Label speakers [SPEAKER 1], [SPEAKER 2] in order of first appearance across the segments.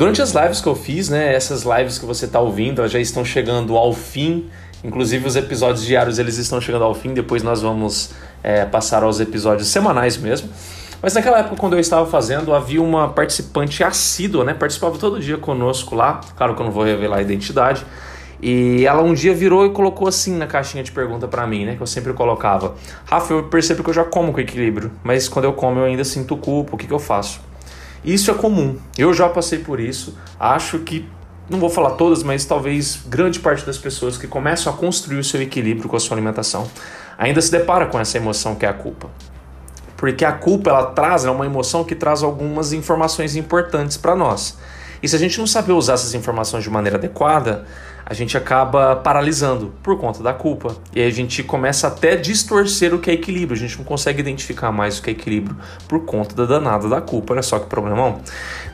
[SPEAKER 1] Durante as lives que eu fiz, né, essas lives que você está ouvindo, já estão chegando ao fim. Inclusive os episódios diários eles estão chegando ao fim. Depois nós vamos é, passar aos episódios semanais mesmo. Mas naquela época, quando eu estava fazendo, havia uma participante assídua, né? Participava todo dia conosco lá. Claro que eu não vou revelar a identidade. E ela um dia virou e colocou assim na caixinha de pergunta para mim, né? Que eu sempre colocava: Rafa, eu percebo que eu já como com equilíbrio, mas quando eu como eu ainda sinto culpa, o que, que eu faço? Isso é comum, eu já passei por isso. Acho que, não vou falar todas, mas talvez grande parte das pessoas que começam a construir o seu equilíbrio com a sua alimentação ainda se depara com essa emoção que é a culpa. Porque a culpa ela traz, é uma emoção que traz algumas informações importantes para nós. E se a gente não saber usar essas informações de maneira adequada, a gente acaba paralisando por conta da culpa. E aí a gente começa até a distorcer o que é equilíbrio. A gente não consegue identificar mais o que é equilíbrio por conta da danada da culpa. Olha só que problemão.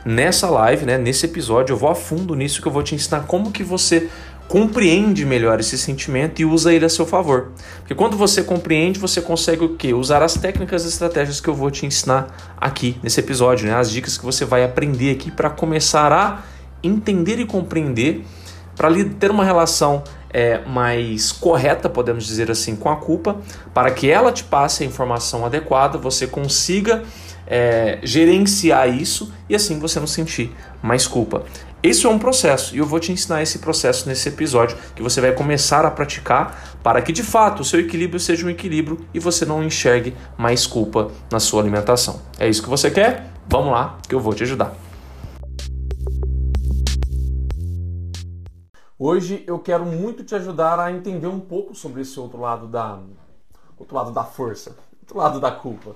[SPEAKER 1] Nessa live, né, nesse episódio, eu vou a fundo nisso que eu vou te ensinar como que você compreende melhor esse sentimento e usa ele a seu favor. Porque quando você compreende, você consegue o quê? Usar as técnicas e estratégias que eu vou te ensinar aqui nesse episódio, né? As dicas que você vai aprender aqui para começar a entender e compreender, para ter uma relação é, mais correta, podemos dizer assim, com a culpa, para que ela te passe a informação adequada, você consiga é, gerenciar isso e assim você não sentir mais culpa. Isso é um processo e eu vou te ensinar esse processo nesse episódio que você vai começar a praticar para que de fato o seu equilíbrio seja um equilíbrio e você não enxergue mais culpa na sua alimentação. É isso que você quer? Vamos lá que eu vou te ajudar. Hoje eu quero muito te ajudar a entender um pouco sobre esse outro lado da outro lado da força, outro lado da culpa.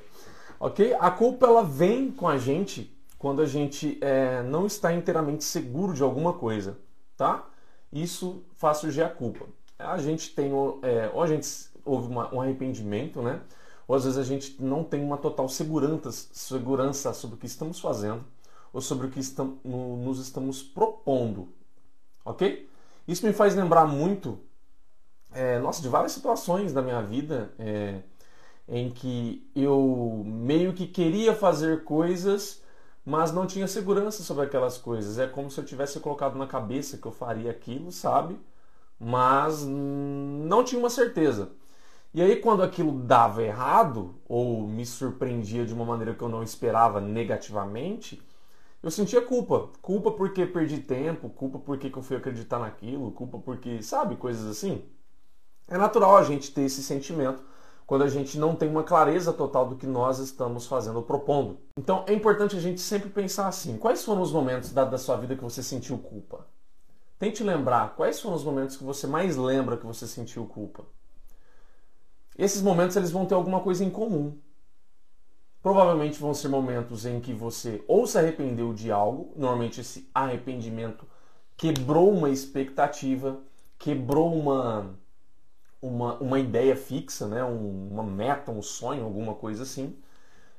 [SPEAKER 1] OK? A culpa ela vem com a gente quando a gente é, não está inteiramente seguro de alguma coisa, tá? Isso faz surgir a culpa. A gente tem, é, ou a gente houve um arrependimento, né? Ou às vezes a gente não tem uma total segurança, segurança sobre o que estamos fazendo ou sobre o que estamos, nos estamos propondo, ok? Isso me faz lembrar muito, é, nossa, de várias situações da minha vida é, em que eu meio que queria fazer coisas mas não tinha segurança sobre aquelas coisas. É como se eu tivesse colocado na cabeça que eu faria aquilo, sabe? Mas não tinha uma certeza. E aí, quando aquilo dava errado, ou me surpreendia de uma maneira que eu não esperava negativamente, eu sentia culpa. Culpa porque perdi tempo, culpa porque eu fui acreditar naquilo, culpa porque, sabe, coisas assim. É natural a gente ter esse sentimento quando a gente não tem uma clareza total do que nós estamos fazendo ou propondo. Então é importante a gente sempre pensar assim: quais foram os momentos da, da sua vida que você sentiu culpa? Tente lembrar quais foram os momentos que você mais lembra que você sentiu culpa. Esses momentos eles vão ter alguma coisa em comum. Provavelmente vão ser momentos em que você ou se arrependeu de algo, normalmente esse arrependimento quebrou uma expectativa, quebrou uma uma, uma ideia fixa, né? Um, uma meta, um sonho, alguma coisa assim,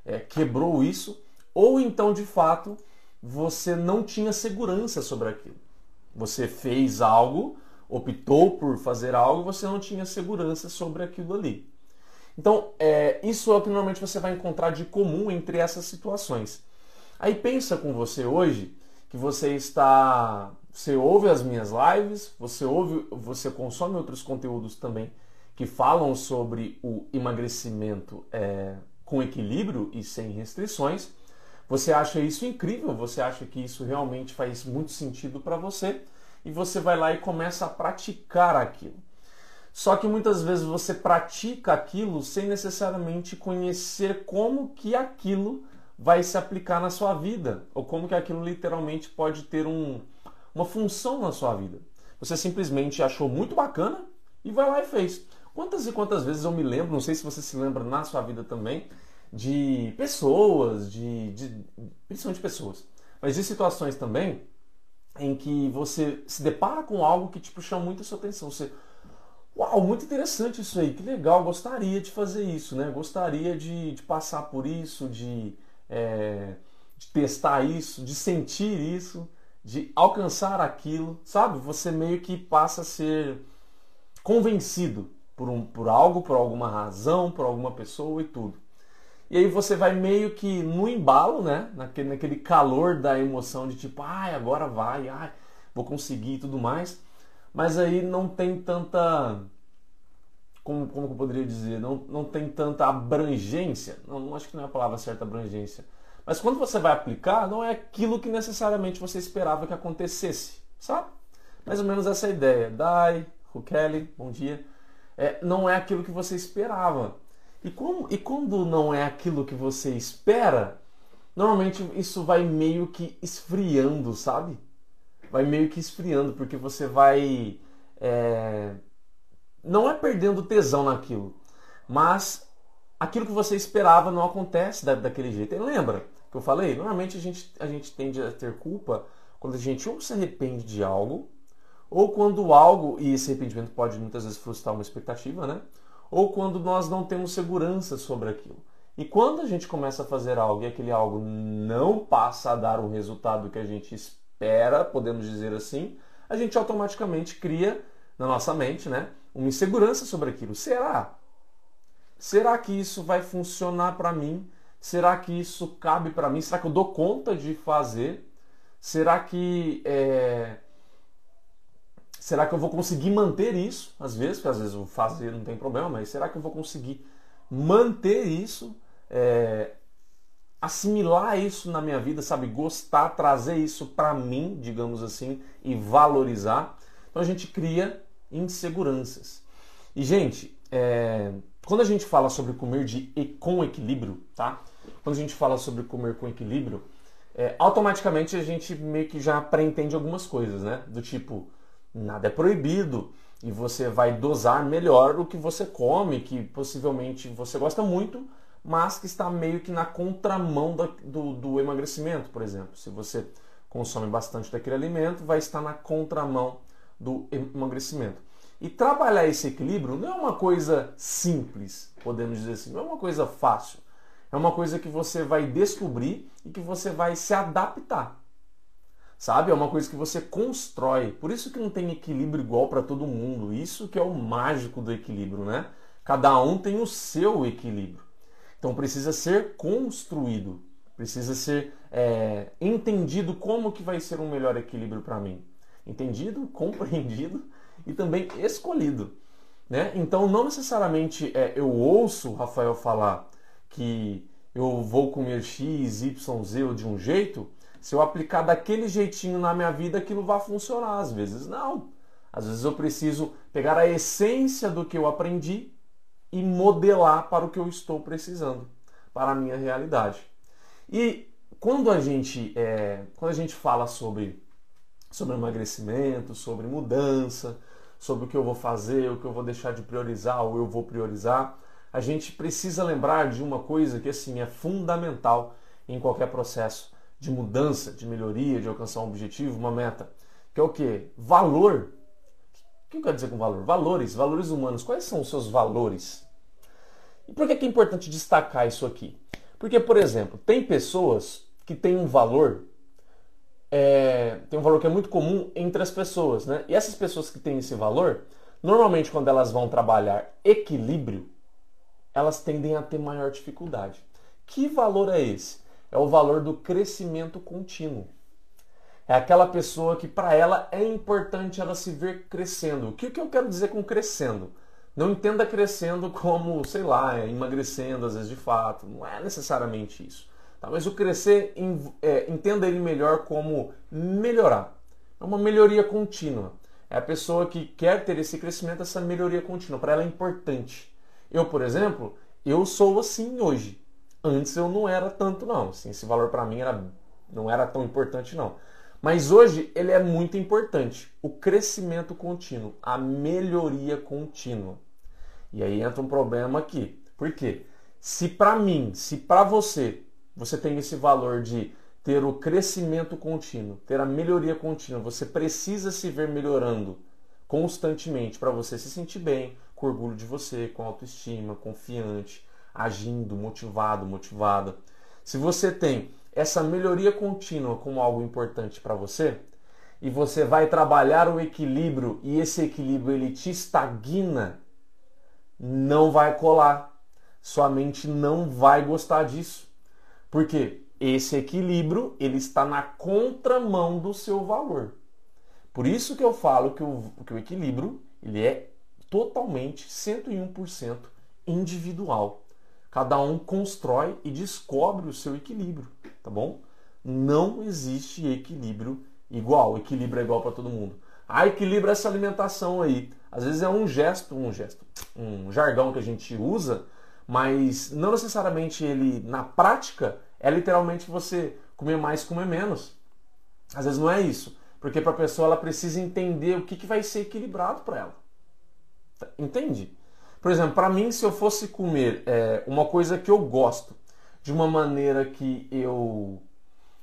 [SPEAKER 1] é, quebrou isso, ou então de fato você não tinha segurança sobre aquilo. Você fez algo, optou por fazer algo, você não tinha segurança sobre aquilo ali. Então, é, isso é o que normalmente você vai encontrar de comum entre essas situações. Aí pensa com você hoje que você está você ouve as minhas lives, você ouve, você consome outros conteúdos também que falam sobre o emagrecimento é, com equilíbrio e sem restrições. Você acha isso incrível, você acha que isso realmente faz muito sentido para você e você vai lá e começa a praticar aquilo. Só que muitas vezes você pratica aquilo sem necessariamente conhecer como que aquilo vai se aplicar na sua vida ou como que aquilo literalmente pode ter um, uma função na sua vida. Você simplesmente achou muito bacana e vai lá e fez. Quantas e quantas vezes eu me lembro, não sei se você se lembra na sua vida também, de pessoas, de, de principalmente pessoas, mas de situações também em que você se depara com algo que tipo chama muito a sua atenção. Você, uau, muito interessante isso aí, que legal, gostaria de fazer isso, né? Gostaria de, de passar por isso, de, é, de testar isso, de sentir isso de alcançar aquilo, sabe? Você meio que passa a ser convencido por, um, por algo, por alguma razão, por alguma pessoa e tudo. E aí você vai meio que no embalo, né? Naquele, naquele calor da emoção de tipo, ai, agora vai, ai, vou conseguir e tudo mais. Mas aí não tem tanta. Como, como eu poderia dizer? Não, não tem tanta abrangência. Não, não acho que não é a palavra certa abrangência. Mas quando você vai aplicar, não é aquilo que necessariamente você esperava que acontecesse, sabe? Mais ou menos essa ideia. Dai, Kelly, bom dia. É, não é aquilo que você esperava. E, como, e quando não é aquilo que você espera, normalmente isso vai meio que esfriando, sabe? Vai meio que esfriando, porque você vai. É, não é perdendo tesão naquilo, mas aquilo que você esperava não acontece da, daquele jeito. E lembra que eu falei? Normalmente a gente, a gente tende a ter culpa quando a gente ou se arrepende de algo, ou quando algo, e esse arrependimento pode muitas vezes frustrar uma expectativa, né? Ou quando nós não temos segurança sobre aquilo. E quando a gente começa a fazer algo e aquele algo não passa a dar o resultado que a gente espera, podemos dizer assim, a gente automaticamente cria na nossa mente, né, uma insegurança sobre aquilo. Será? Será que isso vai funcionar para mim? Será que isso cabe para mim? Será que eu dou conta de fazer? Será que é, será que eu vou conseguir manter isso? Às vezes, porque às vezes eu fazer não tem problema, mas será que eu vou conseguir manter isso? É, assimilar isso na minha vida, sabe? Gostar, trazer isso para mim, digamos assim, e valorizar. Então a gente cria inseguranças. E, gente, é, quando a gente fala sobre comer de, com equilíbrio, tá? quando a gente fala sobre comer com equilíbrio, é, automaticamente a gente meio que já pré-entende algumas coisas, né? Do tipo, nada é proibido e você vai dosar melhor o que você come, que possivelmente você gosta muito, mas que está meio que na contramão da, do, do emagrecimento, por exemplo. Se você consome bastante daquele alimento, vai estar na contramão do emagrecimento. E trabalhar esse equilíbrio não é uma coisa simples, podemos dizer assim, não é uma coisa fácil. É uma coisa que você vai descobrir e que você vai se adaptar. Sabe? É uma coisa que você constrói. Por isso que não tem equilíbrio igual para todo mundo. Isso que é o mágico do equilíbrio, né? Cada um tem o seu equilíbrio. Então precisa ser construído, precisa ser é, entendido como que vai ser um melhor equilíbrio para mim. Entendido, compreendido e também escolhido. Né? Então não necessariamente é, eu ouço Rafael falar que eu vou comer X, Y, Z de um jeito, se eu aplicar daquele jeitinho na minha vida, aquilo vai funcionar. Às vezes não. Às vezes eu preciso pegar a essência do que eu aprendi e modelar para o que eu estou precisando, para a minha realidade. E quando a gente, é, quando a gente fala sobre, sobre emagrecimento, sobre mudança, sobre o que eu vou fazer, o que eu vou deixar de priorizar ou eu vou priorizar, a gente precisa lembrar de uma coisa que assim é fundamental em qualquer processo de mudança, de melhoria, de alcançar um objetivo, uma meta, que é o que? Valor. O que eu quero dizer com valor? Valores, valores humanos. Quais são os seus valores? E por que é importante destacar isso aqui? Porque, por exemplo, tem pessoas que têm um valor, é, tem um valor que é muito comum entre as pessoas, né? E essas pessoas que têm esse valor, normalmente quando elas vão trabalhar equilíbrio, elas tendem a ter maior dificuldade. Que valor é esse? É o valor do crescimento contínuo. É aquela pessoa que para ela é importante ela se ver crescendo. O que, que eu quero dizer com crescendo? Não entenda crescendo como, sei lá, é, emagrecendo às vezes de fato. Não é necessariamente isso. Tá? Mas o crescer, é, entenda ele melhor como melhorar. É uma melhoria contínua. É a pessoa que quer ter esse crescimento, essa melhoria contínua. Para ela é importante. Eu, por exemplo, eu sou assim hoje. Antes eu não era tanto não. Assim, esse valor para mim era, não era tão importante não. Mas hoje ele é muito importante. O crescimento contínuo, a melhoria contínua. E aí entra um problema aqui. Por quê? Se para mim, se para você, você tem esse valor de ter o crescimento contínuo, ter a melhoria contínua, você precisa se ver melhorando constantemente para você se sentir bem, com orgulho de você, com autoestima, confiante, agindo, motivado, motivada. Se você tem essa melhoria contínua como algo importante para você, e você vai trabalhar o equilíbrio e esse equilíbrio ele te estagna, não vai colar. sua mente não vai gostar disso. Porque esse equilíbrio ele está na contramão do seu valor. Por isso que eu falo que o, que o equilíbrio ele é totalmente 101% individual. Cada um constrói e descobre o seu equilíbrio, tá bom? Não existe equilíbrio igual. Equilíbrio é igual para todo mundo. Ah, equilibra essa alimentação aí. Às vezes é um gesto, um gesto, um jargão que a gente usa, mas não necessariamente ele na prática é literalmente você comer mais, comer menos. Às vezes não é isso, porque para a pessoa ela precisa entender o que, que vai ser equilibrado para ela. Entende? Por exemplo, para mim, se eu fosse comer é, uma coisa que eu gosto, de uma maneira que eu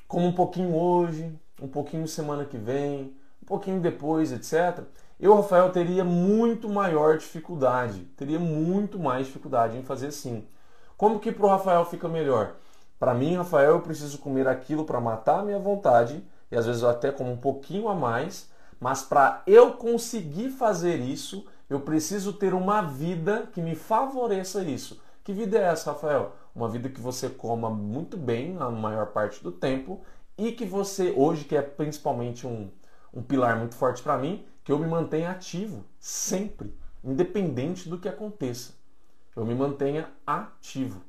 [SPEAKER 1] como um pouquinho hoje, um pouquinho semana que vem, um pouquinho depois, etc., eu, Rafael, teria muito maior dificuldade, teria muito mais dificuldade em fazer assim. Como que para o Rafael fica melhor? Para mim, Rafael, eu preciso comer aquilo para matar a minha vontade, e às vezes eu até como um pouquinho a mais, mas para eu conseguir fazer isso, eu preciso ter uma vida que me favoreça isso. Que vida é essa, Rafael? Uma vida que você coma muito bem na maior parte do tempo e que você, hoje, que é principalmente um, um pilar muito forte para mim, que eu me mantenha ativo sempre, independente do que aconteça. Eu me mantenha ativo.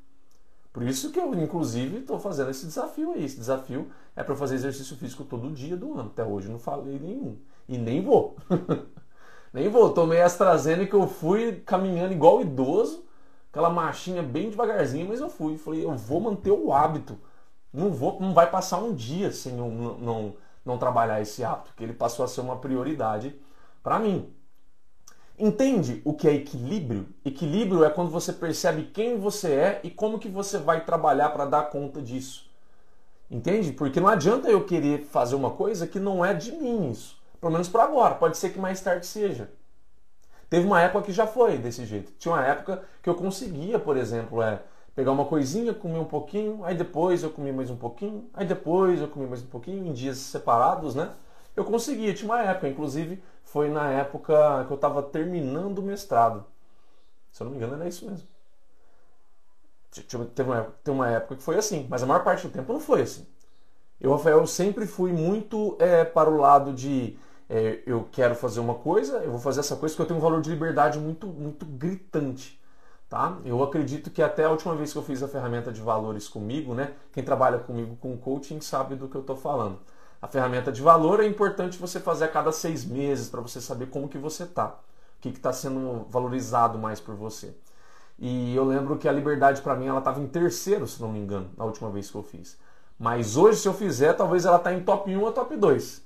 [SPEAKER 1] Por isso que eu, inclusive, estou fazendo esse desafio aí. Esse desafio é para fazer exercício físico todo dia do ano. Até hoje não falei nenhum. E nem vou. nem vou. Tomei AstraZeneca, eu fui caminhando igual idoso, aquela marchinha bem devagarzinho, mas eu fui. Falei, eu vou manter o hábito não, vou, não vai passar um dia sem eu não, não, não trabalhar esse hábito, que ele passou a ser uma prioridade para mim. Entende o que é equilíbrio? Equilíbrio é quando você percebe quem você é e como que você vai trabalhar para dar conta disso. Entende? Porque não adianta eu querer fazer uma coisa que não é de mim isso. Pelo menos para agora. Pode ser que mais tarde seja. Teve uma época que já foi desse jeito. Tinha uma época que eu conseguia, por exemplo, é, pegar uma coisinha, comer um pouquinho, aí depois eu comi mais um pouquinho, aí depois eu comi mais um pouquinho, em dias separados, né? Eu conseguia, tinha uma época, inclusive foi na época que eu estava terminando o mestrado. Se eu não me engano, era isso mesmo. Teve uma, época, teve uma época que foi assim, mas a maior parte do tempo não foi assim. Eu, Rafael, sempre fui muito é, para o lado de é, eu quero fazer uma coisa, eu vou fazer essa coisa porque eu tenho um valor de liberdade muito, muito gritante. Tá? Eu acredito que até a última vez que eu fiz a ferramenta de valores comigo, né? Quem trabalha comigo com coaching sabe do que eu estou falando. A ferramenta de valor é importante você fazer a cada seis meses para você saber como que você está, o que está sendo valorizado mais por você. E eu lembro que a liberdade para mim ela estava em terceiro, se não me engano, na última vez que eu fiz. Mas hoje, se eu fizer, talvez ela está em top 1 ou top 2.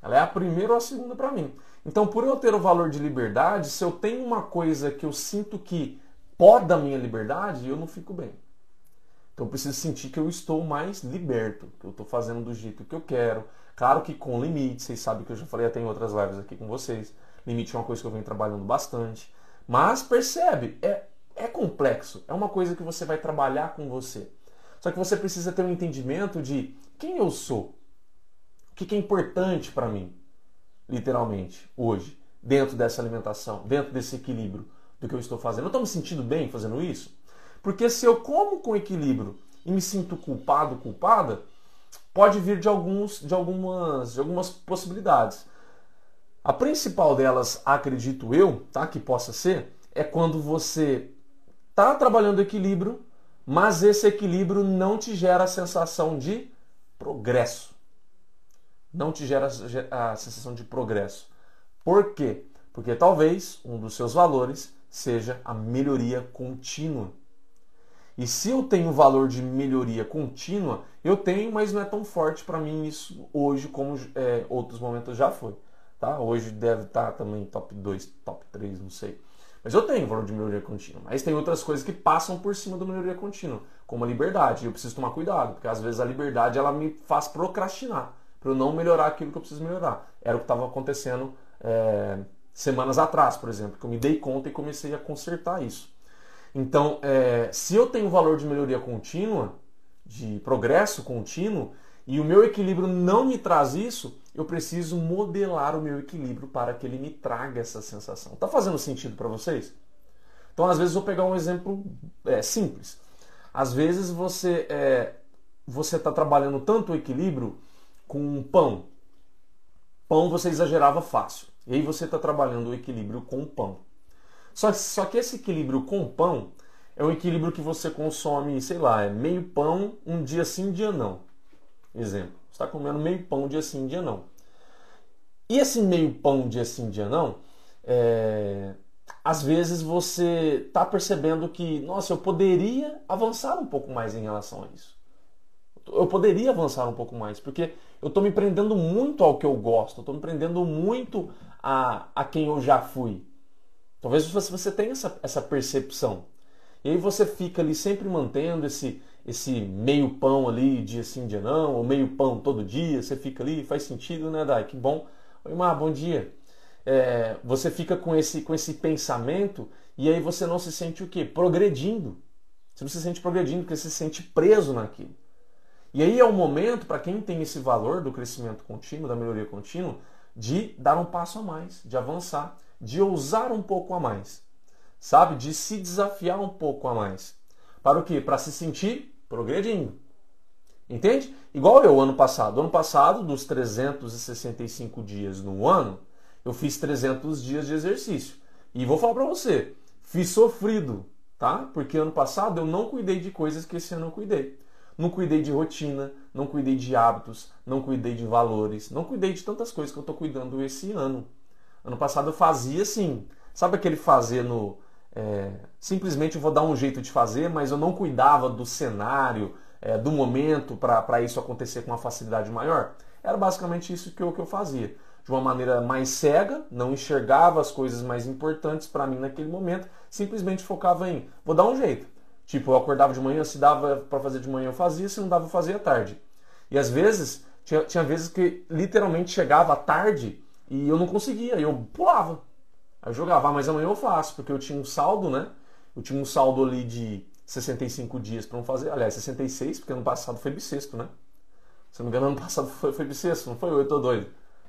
[SPEAKER 1] Ela é a primeira ou a segunda para mim. Então, por eu ter o valor de liberdade, se eu tenho uma coisa que eu sinto que poda a minha liberdade, eu não fico bem. Então eu preciso sentir que eu estou mais liberto, que eu estou fazendo do jeito que eu quero. Claro que com limite, vocês sabem que eu já falei até em outras lives aqui com vocês. Limite é uma coisa que eu venho trabalhando bastante. Mas percebe, é, é complexo. É uma coisa que você vai trabalhar com você. Só que você precisa ter um entendimento de quem eu sou. O que é importante para mim, literalmente, hoje, dentro dessa alimentação, dentro desse equilíbrio do que eu estou fazendo. Eu estou me sentindo bem fazendo isso? Porque se eu como com equilíbrio e me sinto culpado, culpada, pode vir de, alguns, de, algumas, de algumas possibilidades. A principal delas, acredito eu, tá, que possa ser, é quando você está trabalhando equilíbrio, mas esse equilíbrio não te gera a sensação de progresso. Não te gera a sensação de progresso. Por quê? Porque talvez um dos seus valores seja a melhoria contínua. E se eu tenho valor de melhoria contínua, eu tenho, mas não é tão forte para mim isso hoje como é, outros momentos já foi. Tá? Hoje deve estar tá também top 2, top 3, não sei. Mas eu tenho valor de melhoria contínua. Mas tem outras coisas que passam por cima da melhoria contínua, como a liberdade. Eu preciso tomar cuidado, porque às vezes a liberdade ela me faz procrastinar, para eu não melhorar aquilo que eu preciso melhorar. Era o que estava acontecendo é, semanas atrás, por exemplo, que eu me dei conta e comecei a consertar isso. Então, é, se eu tenho valor de melhoria contínua, de progresso contínuo, e o meu equilíbrio não me traz isso, eu preciso modelar o meu equilíbrio para que ele me traga essa sensação. Tá fazendo sentido para vocês? Então, às vezes, vou pegar um exemplo é, simples. Às vezes você é, você está trabalhando tanto o equilíbrio com pão. Pão você exagerava fácil. E aí você está trabalhando o equilíbrio com pão. Só, só que esse equilíbrio com pão é um equilíbrio que você consome, sei lá, é meio pão um dia sim, dia não. Exemplo, você está comendo meio pão um dia sim, dia não. E esse meio pão um dia sim, dia não, é... às vezes você está percebendo que, nossa, eu poderia avançar um pouco mais em relação a isso. Eu poderia avançar um pouco mais, porque eu estou me prendendo muito ao que eu gosto, estou me prendendo muito a, a quem eu já fui. Talvez você, você tenha essa, essa percepção. E aí você fica ali sempre mantendo esse, esse meio pão ali, dia sim, dia não, ou meio pão todo dia, você fica ali, faz sentido, né, Dai? Que bom. Oi, Mar, bom dia. É, você fica com esse, com esse pensamento e aí você não se sente o quê? Progredindo. Você não se sente progredindo porque você se sente preso naquilo. E aí é o momento, para quem tem esse valor do crescimento contínuo, da melhoria contínua, de dar um passo a mais, de avançar, de ousar um pouco a mais sabe? De se desafiar um pouco a mais. Para o quê? Para se sentir progredindo. Entende? Igual eu ano passado. Ano passado, dos 365 dias no ano, eu fiz 300 dias de exercício. E vou falar para você, fiz sofrido, tá? Porque ano passado eu não cuidei de coisas que esse ano eu cuidei. Não cuidei de rotina, não cuidei de hábitos, não cuidei de valores, não cuidei de tantas coisas que eu estou cuidando esse ano. Ano passado eu fazia assim, sabe aquele fazer no, é, simplesmente eu vou dar um jeito de fazer, mas eu não cuidava do cenário, é, do momento para isso acontecer com uma facilidade maior. Era basicamente isso que eu, que eu fazia. De uma maneira mais cega, não enxergava as coisas mais importantes para mim naquele momento, simplesmente focava em vou dar um jeito. Tipo, eu acordava de manhã, se dava para fazer de manhã eu fazia, se não dava eu fazia à tarde. E às vezes, tinha, tinha vezes que literalmente chegava à tarde e eu não conseguia, eu pulava. Aí eu jogava, ah, mas amanhã eu faço, porque eu tinha um saldo, né? Eu tinha um saldo ali de 65 dias para não fazer. Aliás, 66, porque ano passado foi bissexto, né? Se não me engano, ano passado foi, foi bissexto, não foi? Eu tô doido.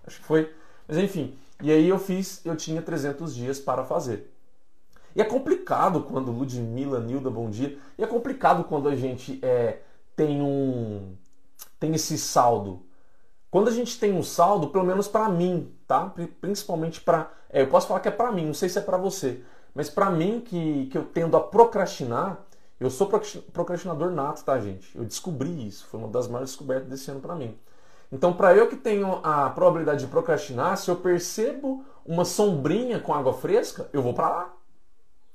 [SPEAKER 1] Acho que foi. Mas enfim. E aí eu fiz, eu tinha 300 dias para fazer. E é complicado quando Ludmilla, Nilda, bom dia. E é complicado quando a gente é, tem um tem esse saldo. Quando a gente tem um saldo, pelo menos para mim, tá? Principalmente para é, eu posso falar que é para mim, não sei se é para você, mas para mim que, que eu tendo a procrastinar, eu sou procrastinador nato, tá, gente? Eu descobri isso, foi uma das maiores descobertas desse ano para mim. Então, para eu que tenho a probabilidade de procrastinar, se eu percebo uma sombrinha com água fresca, eu vou para lá.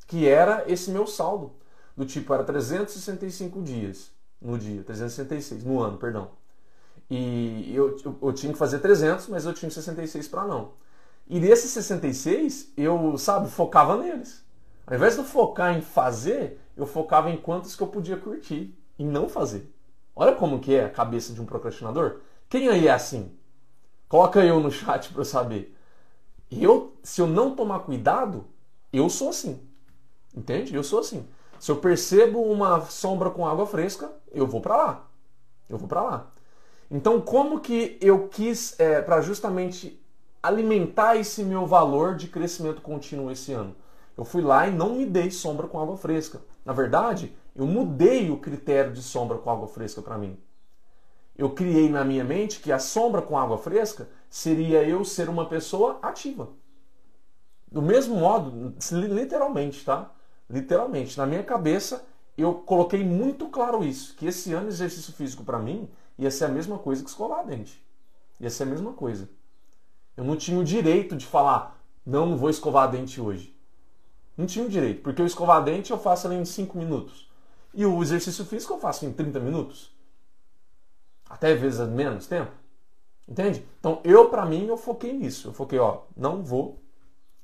[SPEAKER 1] Que era esse meu saldo. Do tipo, era 365 dias no dia, 366, no ano, perdão. E eu, eu, eu tinha que fazer 300, mas eu tinha 66 para não. E desses 66, eu, sabe, focava neles. Ao invés de focar em fazer, eu focava em quantos que eu podia curtir e não fazer. Olha como que é a cabeça de um procrastinador. Quem aí é assim? Coloca eu no chat para eu saber. Eu, se eu não tomar cuidado, eu sou assim. Entende? Eu sou assim. Se eu percebo uma sombra com água fresca, eu vou para lá. Eu vou para lá. Então, como que eu quis, é, para justamente alimentar esse meu valor de crescimento contínuo esse ano? Eu fui lá e não me dei sombra com água fresca. Na verdade, eu mudei o critério de sombra com água fresca para mim. Eu criei na minha mente que a sombra com água fresca seria eu ser uma pessoa ativa. Do mesmo modo, literalmente, tá? Literalmente, na minha cabeça, eu coloquei muito claro isso, que esse ano exercício físico para mim ia ser a mesma coisa que escovar dente. Ia ser a mesma coisa. Eu não tinha o direito de falar, não, não vou escovar dente hoje. Não tinha o direito, porque o escovar dente eu faço ali em 5 minutos. E o exercício físico eu faço em 30 minutos. Até vezes menos tempo. Entende? Então eu, para mim, eu foquei nisso. Eu foquei, ó, não vou.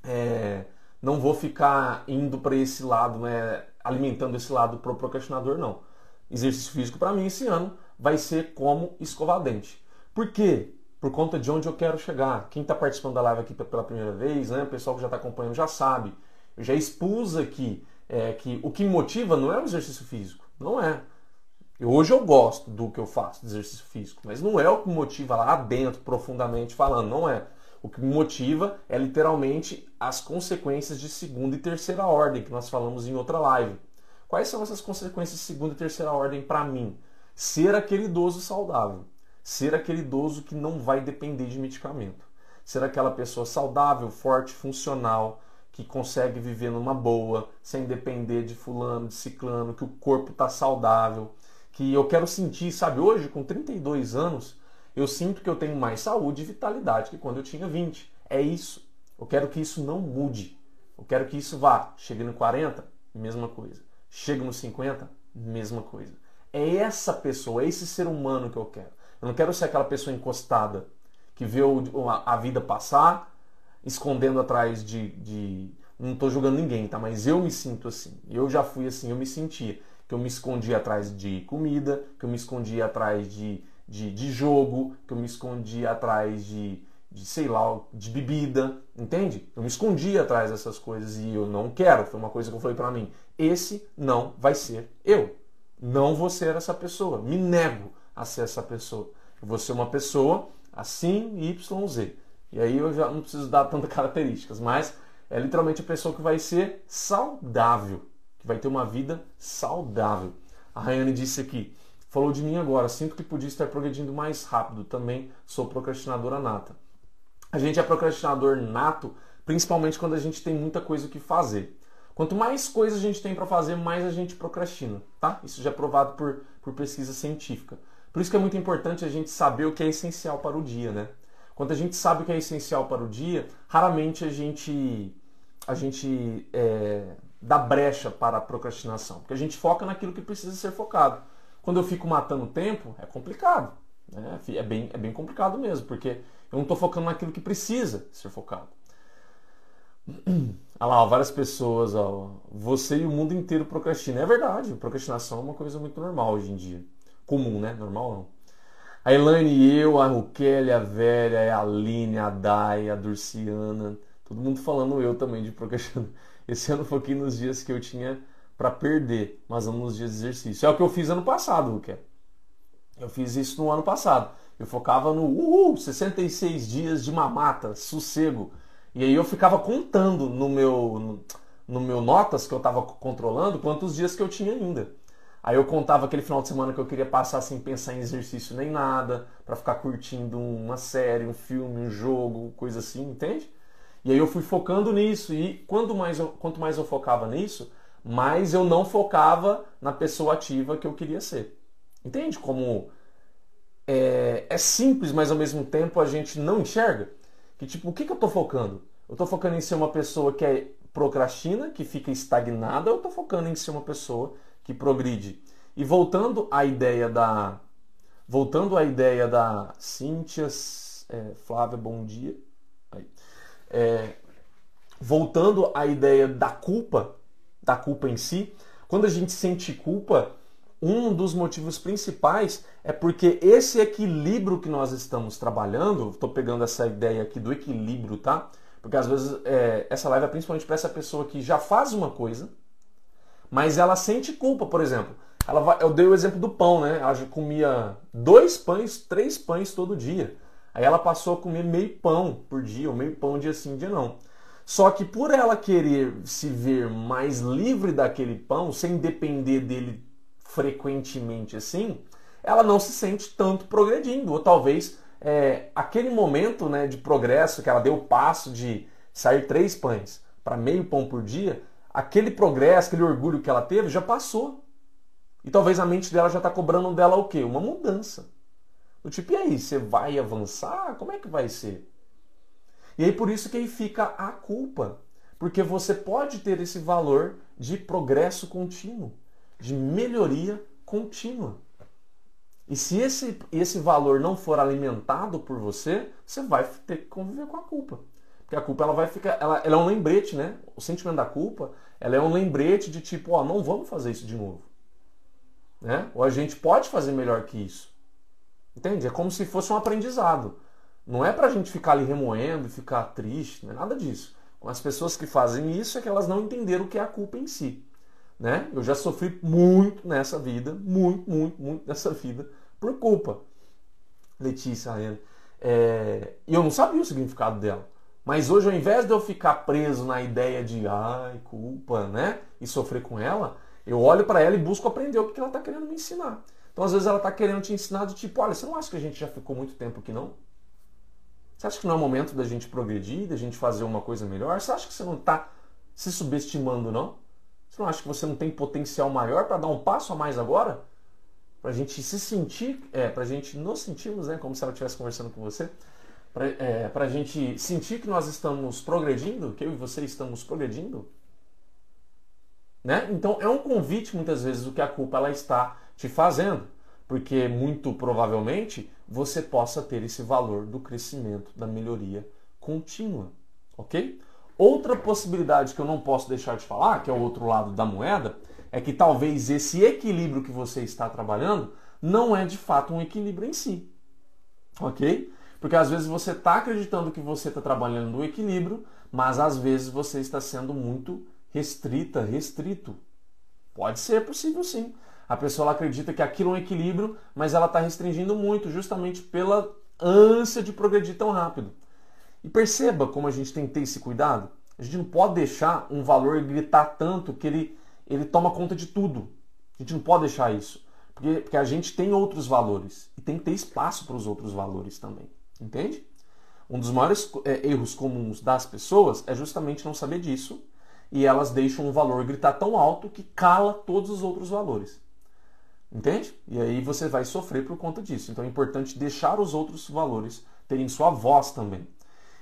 [SPEAKER 1] É, não vou ficar indo para esse lado, né, alimentando esse lado pro procrastinador, não. Exercício físico para mim esse ano vai ser como escovar dente. Por quê? por conta de onde eu quero chegar. Quem está participando da live aqui pela primeira vez, né, o pessoal que já está acompanhando já sabe. Eu já expus aqui é, que o que me motiva não é o exercício físico. Não é. Hoje eu gosto do que eu faço de exercício físico, mas não é o que me motiva lá dentro, profundamente falando. Não é. O que me motiva é literalmente as consequências de segunda e terceira ordem, que nós falamos em outra live. Quais são essas consequências de segunda e terceira ordem para mim? Ser aquele idoso saudável. Ser aquele idoso que não vai depender de medicamento. Ser aquela pessoa saudável, forte, funcional, que consegue viver numa boa, sem depender de fulano, de ciclano, que o corpo está saudável. Que eu quero sentir, sabe, hoje, com 32 anos, eu sinto que eu tenho mais saúde e vitalidade que quando eu tinha 20. É isso. Eu quero que isso não mude. Eu quero que isso vá. Chega no 40, mesma coisa. Chega nos 50, mesma coisa. É essa pessoa, é esse ser humano que eu quero. Eu não quero ser aquela pessoa encostada que vê a vida passar, escondendo atrás de. de... Não estou julgando ninguém, tá? Mas eu me sinto assim. Eu já fui assim, eu me sentia. Que eu me escondia atrás de comida, que eu me escondia atrás de de, de jogo, que eu me escondia atrás de, de, sei lá, de bebida, entende? Eu me escondia atrás dessas coisas e eu não quero. Foi uma coisa que eu falei para mim: esse não vai ser eu. Não vou ser essa pessoa. Me nego a ser essa pessoa. Eu vou ser uma pessoa assim, Y, Z. E aí eu já não preciso dar tantas características, mas é literalmente a pessoa que vai ser saudável, que vai ter uma vida saudável. A Rayane disse aqui: Falou de mim agora, sinto que podia estar progredindo mais rápido, também sou procrastinadora nata. A gente é procrastinador nato, principalmente quando a gente tem muita coisa que fazer. Quanto mais coisas a gente tem para fazer, mais a gente procrastina, tá? Isso já é provado por, por pesquisa científica. Por isso que é muito importante a gente saber o que é essencial para o dia, né? Quando a gente sabe o que é essencial para o dia, raramente a gente a gente é, dá brecha para a procrastinação, porque a gente foca naquilo que precisa ser focado. Quando eu fico matando tempo, é complicado. Né? É, bem, é bem complicado mesmo, porque eu não estou focando naquilo que precisa ser focado. Olha lá, ó, várias pessoas, ó, você e o mundo inteiro procrastina. É verdade, procrastinação é uma coisa muito normal hoje em dia. Comum, né? Normal não. A Elaine e eu, a Ruquele, a Velha, a Aline, a Dai, a Durciana, todo mundo falando eu também de procrastinação. Esse ano foquei nos dias que eu tinha para perder, mas vamos nos dias de exercício. É o que eu fiz ano passado, Luque. Eu fiz isso no ano passado. Eu focava no uhul, 66 dias de mamata, sossego. E aí eu ficava contando no meu, no, meu notas que eu estava controlando quantos dias que eu tinha ainda. Aí eu contava aquele final de semana que eu queria passar sem pensar em exercício nem nada, para ficar curtindo uma série, um filme, um jogo, coisa assim, entende? E aí eu fui focando nisso e quanto mais eu, quanto mais eu focava nisso, mas eu não focava na pessoa ativa que eu queria ser. Entende como é, é simples, mas ao mesmo tempo a gente não enxerga? Que tipo, o que, que eu estou focando? Eu estou focando em ser uma pessoa que é procrastina, que fica estagnada, ou eu estou focando em ser uma pessoa que progride? E voltando à ideia da. Voltando à ideia da Cíntia, é, Flávia, bom dia. É, voltando à ideia da culpa, da culpa em si. Quando a gente sente culpa, um dos motivos principais é porque esse equilíbrio que nós estamos trabalhando, estou pegando essa ideia aqui do equilíbrio, tá? Porque às vezes é, essa live é principalmente para essa pessoa que já faz uma coisa, mas ela sente culpa, por exemplo. Ela vai, eu dei o exemplo do pão, né? Ela comia dois pães, três pães todo dia. Aí ela passou a comer meio pão por dia, ou meio pão dia sim, dia não. Só que por ela querer se ver mais livre daquele pão, sem depender dele frequentemente assim, ela não se sente tanto progredindo. Ou talvez é, aquele momento né, de progresso que ela deu o passo de sair três pães para meio pão por dia, aquele progresso, aquele orgulho que ela teve já passou. E talvez a mente dela já está cobrando dela o quê? Uma mudança. Do tipo, e aí, você vai avançar? Como é que vai ser? E aí por isso que aí fica a culpa. Porque você pode ter esse valor de progresso contínuo, de melhoria contínua. E se esse, esse valor não for alimentado por você, você vai ter que conviver com a culpa. Porque a culpa ela vai ficar. Ela, ela é um lembrete, né? O sentimento da culpa ela é um lembrete de tipo, ó, não vamos fazer isso de novo. Né? Ou a gente pode fazer melhor que isso. Entende? É como se fosse um aprendizado. Não é para a gente ficar ali remoendo ficar triste, não é nada disso. As pessoas que fazem isso é que elas não entenderam o que é a culpa em si. Né? Eu já sofri muito nessa vida, muito, muito, muito nessa vida, por culpa. Letícia, É, e eu não sabia o significado dela. Mas hoje, ao invés de eu ficar preso na ideia de ai, culpa, né? E sofrer com ela, eu olho para ela e busco aprender o que ela está querendo me ensinar. Então, às vezes, ela está querendo te ensinar do tipo, olha, você não acha que a gente já ficou muito tempo aqui, não? Você acha que não é o momento da gente progredir, da gente fazer uma coisa melhor? Você acha que você não está se subestimando, não? Você não acha que você não tem potencial maior para dar um passo a mais agora? Para a gente se sentir, é, para a gente nos sentirmos, né, como se ela estivesse conversando com você, para é, a gente sentir que nós estamos progredindo, que eu e você estamos progredindo. Né? Então é um convite muitas vezes o que a culpa ela está te fazendo, porque muito provavelmente você possa ter esse valor do crescimento, da melhoria contínua, ok? Outra possibilidade que eu não posso deixar de falar, que é o outro lado da moeda, é que talvez esse equilíbrio que você está trabalhando não é de fato um equilíbrio em si. Ok? Porque às vezes você está acreditando que você está trabalhando no equilíbrio, mas às vezes você está sendo muito restrita, restrito. Pode ser possível sim. A pessoa acredita que aquilo é um equilíbrio, mas ela está restringindo muito, justamente pela ânsia de progredir tão rápido. E perceba como a gente tem que ter esse cuidado. A gente não pode deixar um valor gritar tanto que ele ele toma conta de tudo. A gente não pode deixar isso. Porque, porque a gente tem outros valores. E tem que ter espaço para os outros valores também. Entende? Um dos maiores é, erros comuns das pessoas é justamente não saber disso. E elas deixam um valor gritar tão alto que cala todos os outros valores. Entende? E aí você vai sofrer por conta disso. Então é importante deixar os outros valores terem sua voz também.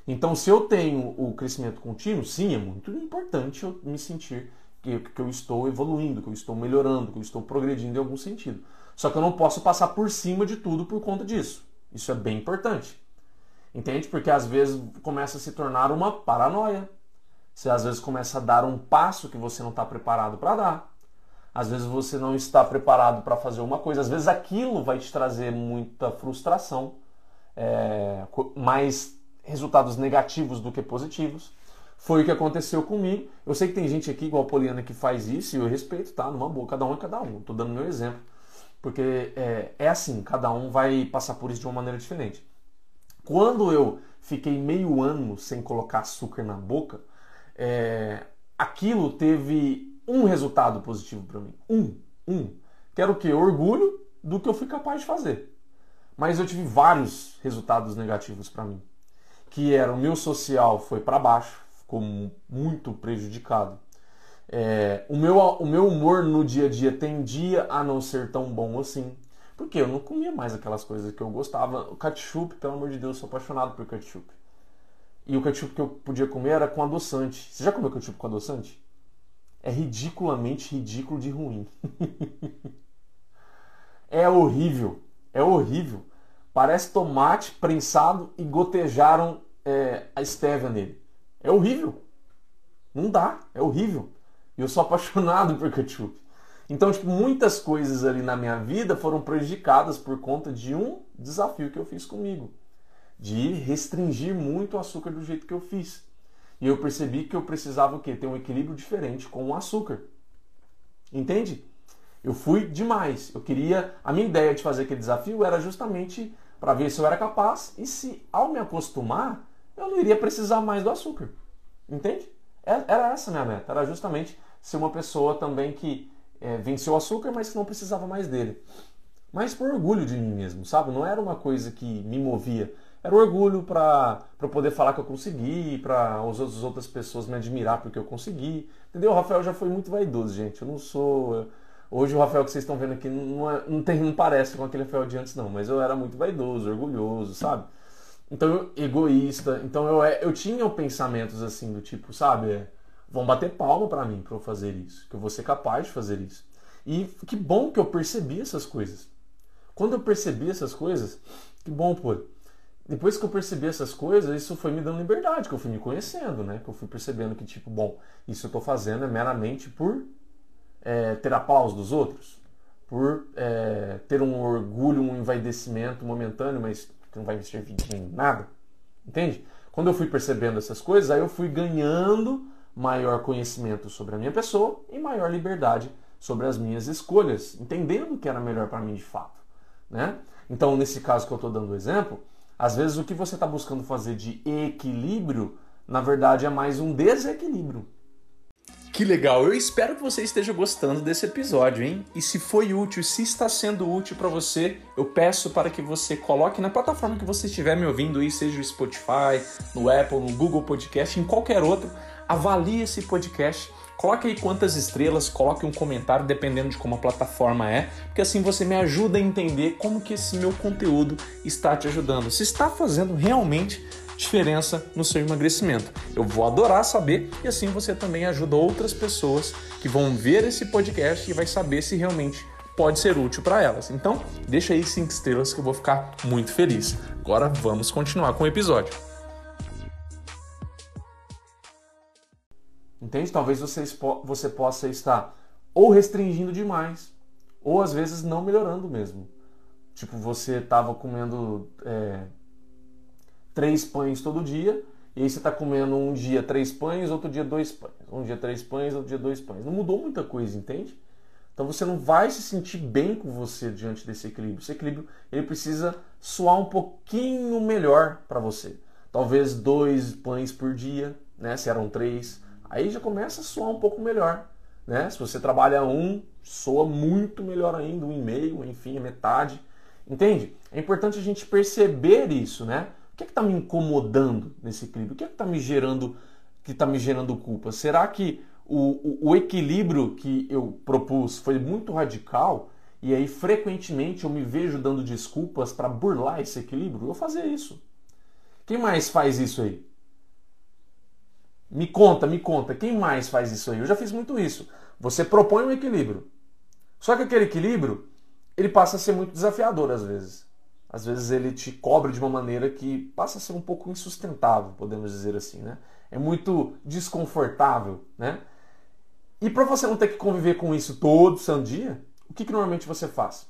[SPEAKER 1] Então, se eu tenho o crescimento contínuo, sim, é muito importante eu me sentir que, que eu estou evoluindo, que eu estou melhorando, que eu estou progredindo em algum sentido. Só que eu não posso passar por cima de tudo por conta disso. Isso é bem importante. Entende? Porque às vezes começa a se tornar uma paranoia. Você às vezes começa a dar um passo que você não está preparado para dar. Às vezes você não está preparado para fazer uma coisa. Às vezes aquilo vai te trazer muita frustração, é, mais resultados negativos do que positivos. Foi o que aconteceu comigo. Eu sei que tem gente aqui, igual a Poliana, que faz isso e eu respeito, tá? Numa boa, cada um é cada um. Tô dando meu exemplo. Porque é, é assim, cada um vai passar por isso de uma maneira diferente. Quando eu fiquei meio ano sem colocar açúcar na boca, é, aquilo teve um resultado positivo para mim. Um. Um. Que era o quê? Orgulho do que eu fui capaz de fazer. Mas eu tive vários resultados negativos para mim. Que era o meu social foi para baixo, ficou muito prejudicado. É, o, meu, o meu humor no dia a dia tendia a não ser tão bom assim. Porque eu não comia mais aquelas coisas que eu gostava. O ketchup, pelo amor de Deus, eu sou apaixonado por ketchup. E o ketchup que eu podia comer era com adoçante. Você já comeu ketchup com adoçante? É ridiculamente ridículo de ruim. é horrível. É horrível. Parece tomate prensado e gotejaram é, a estévia nele. É horrível. Não dá, é horrível. E eu sou apaixonado por ketchup. Então, tipo, muitas coisas ali na minha vida foram prejudicadas por conta de um desafio que eu fiz comigo. De restringir muito o açúcar do jeito que eu fiz. E eu percebi que eu precisava o quê? Ter um equilíbrio diferente com o açúcar. Entende? Eu fui demais. Eu queria. A minha ideia de fazer aquele desafio era justamente para ver se eu era capaz e se, ao me acostumar, eu não iria precisar mais do açúcar. Entende? É, era essa a minha meta. Era justamente ser uma pessoa também que é, venceu o açúcar, mas que não precisava mais dele. Mas por orgulho de mim mesmo, sabe? Não era uma coisa que me movia. Era orgulho para poder falar que eu consegui, para as outras pessoas me admirar porque eu consegui. Entendeu? O Rafael já foi muito vaidoso, gente. Eu não sou. Hoje o Rafael que vocês estão vendo aqui não, é, não, tem, não parece com aquele Rafael de antes, não. Mas eu era muito vaidoso, orgulhoso, sabe? Então, egoísta. Então, eu, é, eu tinha pensamentos assim, do tipo, sabe? É, vão bater palma para mim para eu fazer isso. Que eu vou ser capaz de fazer isso. E que bom que eu percebi essas coisas. Quando eu percebi essas coisas, que bom, pô. Depois que eu percebi essas coisas, isso foi me dando liberdade, que eu fui me conhecendo, né? Que eu fui percebendo que, tipo, bom, isso eu tô fazendo é meramente por é, ter aplauso dos outros, por é, ter um orgulho, um envaidecimento momentâneo, mas que não vai me servir de nada. Entende? Quando eu fui percebendo essas coisas, aí eu fui ganhando maior conhecimento sobre a minha pessoa e maior liberdade sobre as minhas escolhas, entendendo o que era melhor para mim de fato. Né? Então, nesse caso que eu estou dando o exemplo, Às vezes o que você está buscando fazer de equilíbrio, na verdade, é mais um desequilíbrio.
[SPEAKER 2] Que legal! Eu espero que você esteja gostando desse episódio, hein? E se foi útil, se está sendo útil para você, eu peço para que você coloque na plataforma que você estiver me ouvindo aí, seja o Spotify, no Apple, no Google Podcast, em qualquer outro, avalie esse podcast. Coloque aí quantas estrelas, coloque um comentário dependendo de como a plataforma é, porque assim você me ajuda a entender como que esse meu conteúdo está te ajudando. Se está fazendo realmente diferença no seu emagrecimento. Eu vou adorar saber e assim você também ajuda outras pessoas que vão ver esse podcast e vai saber se realmente pode ser útil para elas. Então, deixa aí cinco estrelas que eu vou ficar muito feliz. Agora vamos continuar com o episódio.
[SPEAKER 1] Entende? Talvez você, você possa estar ou restringindo demais, ou às vezes não melhorando mesmo. Tipo, você estava comendo é, três pães todo dia, e aí você está comendo um dia três pães, outro dia dois pães. Um dia três pães, outro dia dois pães. Não mudou muita coisa, entende? Então você não vai se sentir bem com você diante desse equilíbrio. Esse equilíbrio ele precisa soar um pouquinho melhor para você. Talvez dois pães por dia, né? Se eram três, aí já começa a soar um pouco melhor, né? Se você trabalha um, soa muito melhor ainda, um e meio, enfim, a metade. Entende? É importante a gente perceber isso, né? O que é está me incomodando nesse equilíbrio? O que é está me gerando que está me gerando culpa? Será que o, o, o equilíbrio que eu propus foi muito radical e aí frequentemente eu me vejo dando desculpas para burlar esse equilíbrio? Eu vou fazer isso. Quem mais faz isso aí? Me conta, me conta, quem mais faz isso aí? Eu já fiz muito isso. Você propõe um equilíbrio. Só que aquele equilíbrio, ele passa a ser muito desafiador às vezes às vezes ele te cobra de uma maneira que passa a ser um pouco insustentável, podemos dizer assim, né? É muito desconfortável, né? E para você não ter que conviver com isso todo santo dia, o que, que normalmente você faz?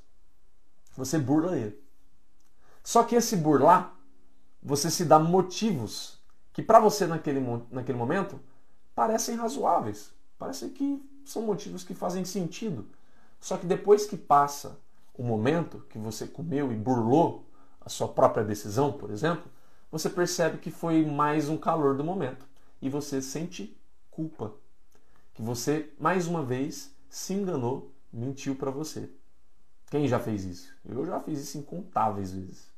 [SPEAKER 1] Você burla ele. Só que esse burlar, você se dá motivos que para você naquele, naquele momento parecem razoáveis, parecem que são motivos que fazem sentido. Só que depois que passa o momento que você comeu e burlou a sua própria decisão, por exemplo, você percebe que foi mais um calor do momento e você sente culpa. Que você, mais uma vez, se enganou, mentiu para você. Quem já fez isso? Eu já fiz isso incontáveis vezes.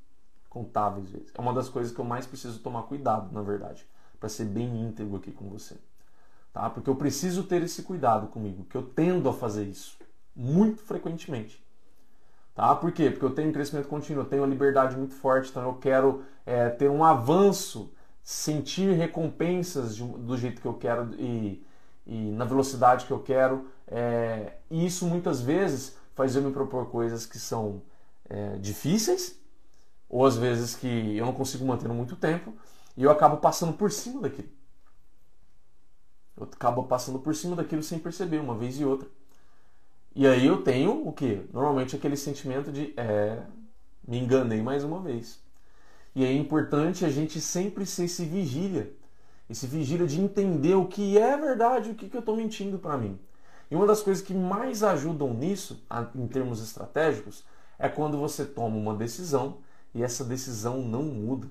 [SPEAKER 1] Contáveis vezes. É uma das coisas que eu mais preciso tomar cuidado, na verdade, para ser bem íntegro aqui com você. Tá? Porque eu preciso ter esse cuidado comigo, que eu tendo a fazer isso muito frequentemente. Tá? Por quê? Porque eu tenho um crescimento contínuo, eu tenho uma liberdade muito forte, então eu quero é, ter um avanço, sentir recompensas de, do jeito que eu quero e, e na velocidade que eu quero. É, e isso muitas vezes faz eu me propor coisas que são é, difíceis, ou às vezes que eu não consigo manter muito tempo, e eu acabo passando por cima daquilo. Eu acabo passando por cima daquilo sem perceber, uma vez e outra. E aí eu tenho o que? Normalmente aquele sentimento de é, me enganei mais uma vez. E é importante a gente sempre ser esse vigília. Esse vigília de entender o que é verdade, o que, que eu estou mentindo para mim. E uma das coisas que mais ajudam nisso, em termos estratégicos, é quando você toma uma decisão e essa decisão não muda.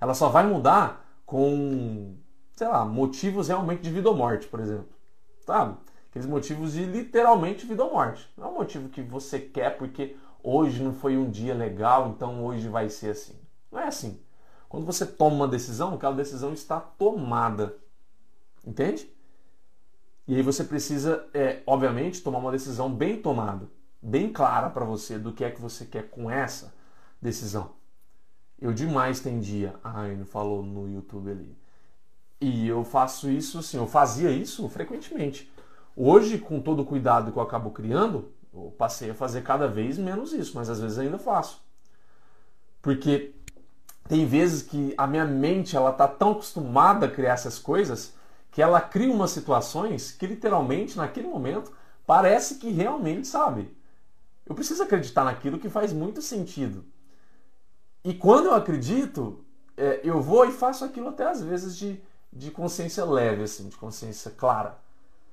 [SPEAKER 1] Ela só vai mudar com, sei lá, motivos realmente de vida ou morte, por exemplo. Sabe? Aqueles motivos de literalmente vida ou morte. Não é um motivo que você quer porque hoje não foi um dia legal, então hoje vai ser assim. Não é assim. Quando você toma uma decisão, aquela decisão está tomada. Entende? E aí você precisa, é, obviamente, tomar uma decisão bem tomada, bem clara para você do que é que você quer com essa decisão. Eu demais tendia, a Aine falou no YouTube ali. E eu faço isso, assim, eu fazia isso frequentemente. Hoje, com todo o cuidado que eu acabo criando, eu passei a fazer cada vez menos isso, mas às vezes ainda faço. Porque tem vezes que a minha mente ela tá tão acostumada a criar essas coisas que ela cria umas situações que literalmente naquele momento parece que realmente sabe. Eu preciso acreditar naquilo que faz muito sentido. E quando eu acredito, é, eu vou e faço aquilo até às vezes de, de consciência leve, assim, de consciência clara.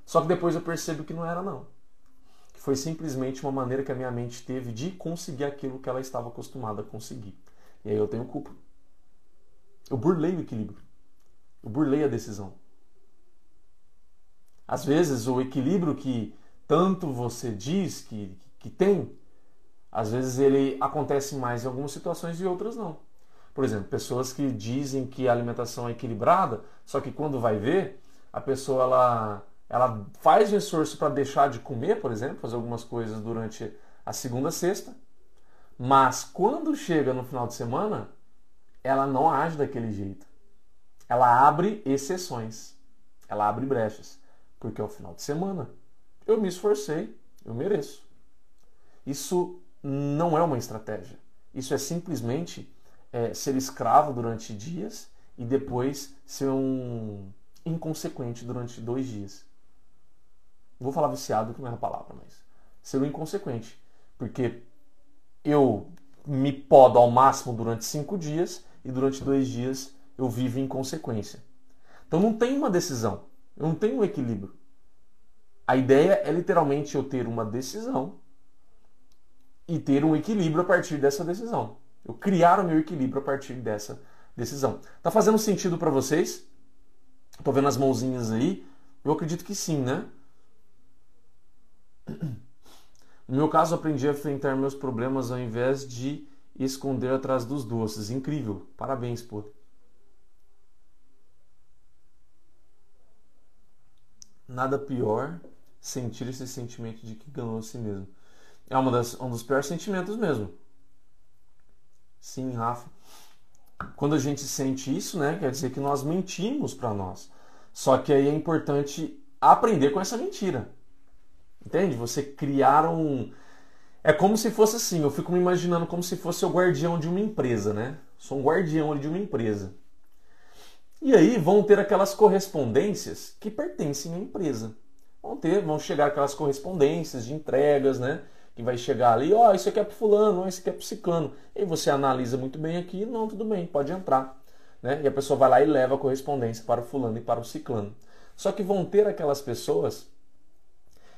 [SPEAKER 1] Só que depois eu percebo que não era não. Que foi simplesmente uma maneira que a minha mente teve de conseguir aquilo que ela estava acostumada a conseguir. E aí eu tenho culpa. Eu burlei o equilíbrio. Eu burlei a decisão. Às vezes o equilíbrio que tanto você diz que, que tem, às vezes ele acontece mais em algumas situações e outras não. Por exemplo, pessoas que dizem que a alimentação é equilibrada, só que quando vai ver, a pessoa ela, ela faz um esforço para deixar de comer, por exemplo, fazer algumas coisas durante a segunda sexta, mas quando chega no final de semana, ela não age daquele jeito. Ela abre exceções, ela abre brechas, porque é o final de semana. Eu me esforcei, eu mereço. Isso não é uma estratégia. Isso é simplesmente é, ser escravo durante dias e depois ser um inconsequente durante dois dias. Vou falar viciado, que não é a palavra, mas ser um inconsequente. Porque eu me podo ao máximo durante cinco dias e durante dois dias eu vivo em consequência. Então não tem uma decisão, eu não tenho um equilíbrio. A ideia é literalmente eu ter uma decisão e ter um equilíbrio a partir dessa decisão. Eu criar o meu equilíbrio a partir dessa decisão. Tá fazendo sentido para vocês? Tô vendo as mãozinhas aí. Eu acredito que sim, né? No meu caso, aprendi a enfrentar meus problemas ao invés de esconder atrás dos doces. Incrível. Parabéns, pô. Nada pior sentir esse sentimento de que ganhou a si mesmo. É uma das, um dos piores sentimentos mesmo. Sim, Rafa. Quando a gente sente isso, né, quer dizer que nós mentimos para nós. Só que aí é importante aprender com essa mentira. Entende? Você criar um. É como se fosse assim, eu fico me imaginando como se fosse o guardião de uma empresa, né? Sou um guardião de uma empresa. E aí vão ter aquelas correspondências que pertencem à empresa. Vão ter, vão chegar aquelas correspondências de entregas, né? Que vai chegar ali, ó, oh, isso aqui é pro fulano, isso aqui é pro ciclano. E você analisa muito bem aqui, não, tudo bem, pode entrar. Né? E a pessoa vai lá e leva a correspondência para o fulano e para o ciclano. Só que vão ter aquelas pessoas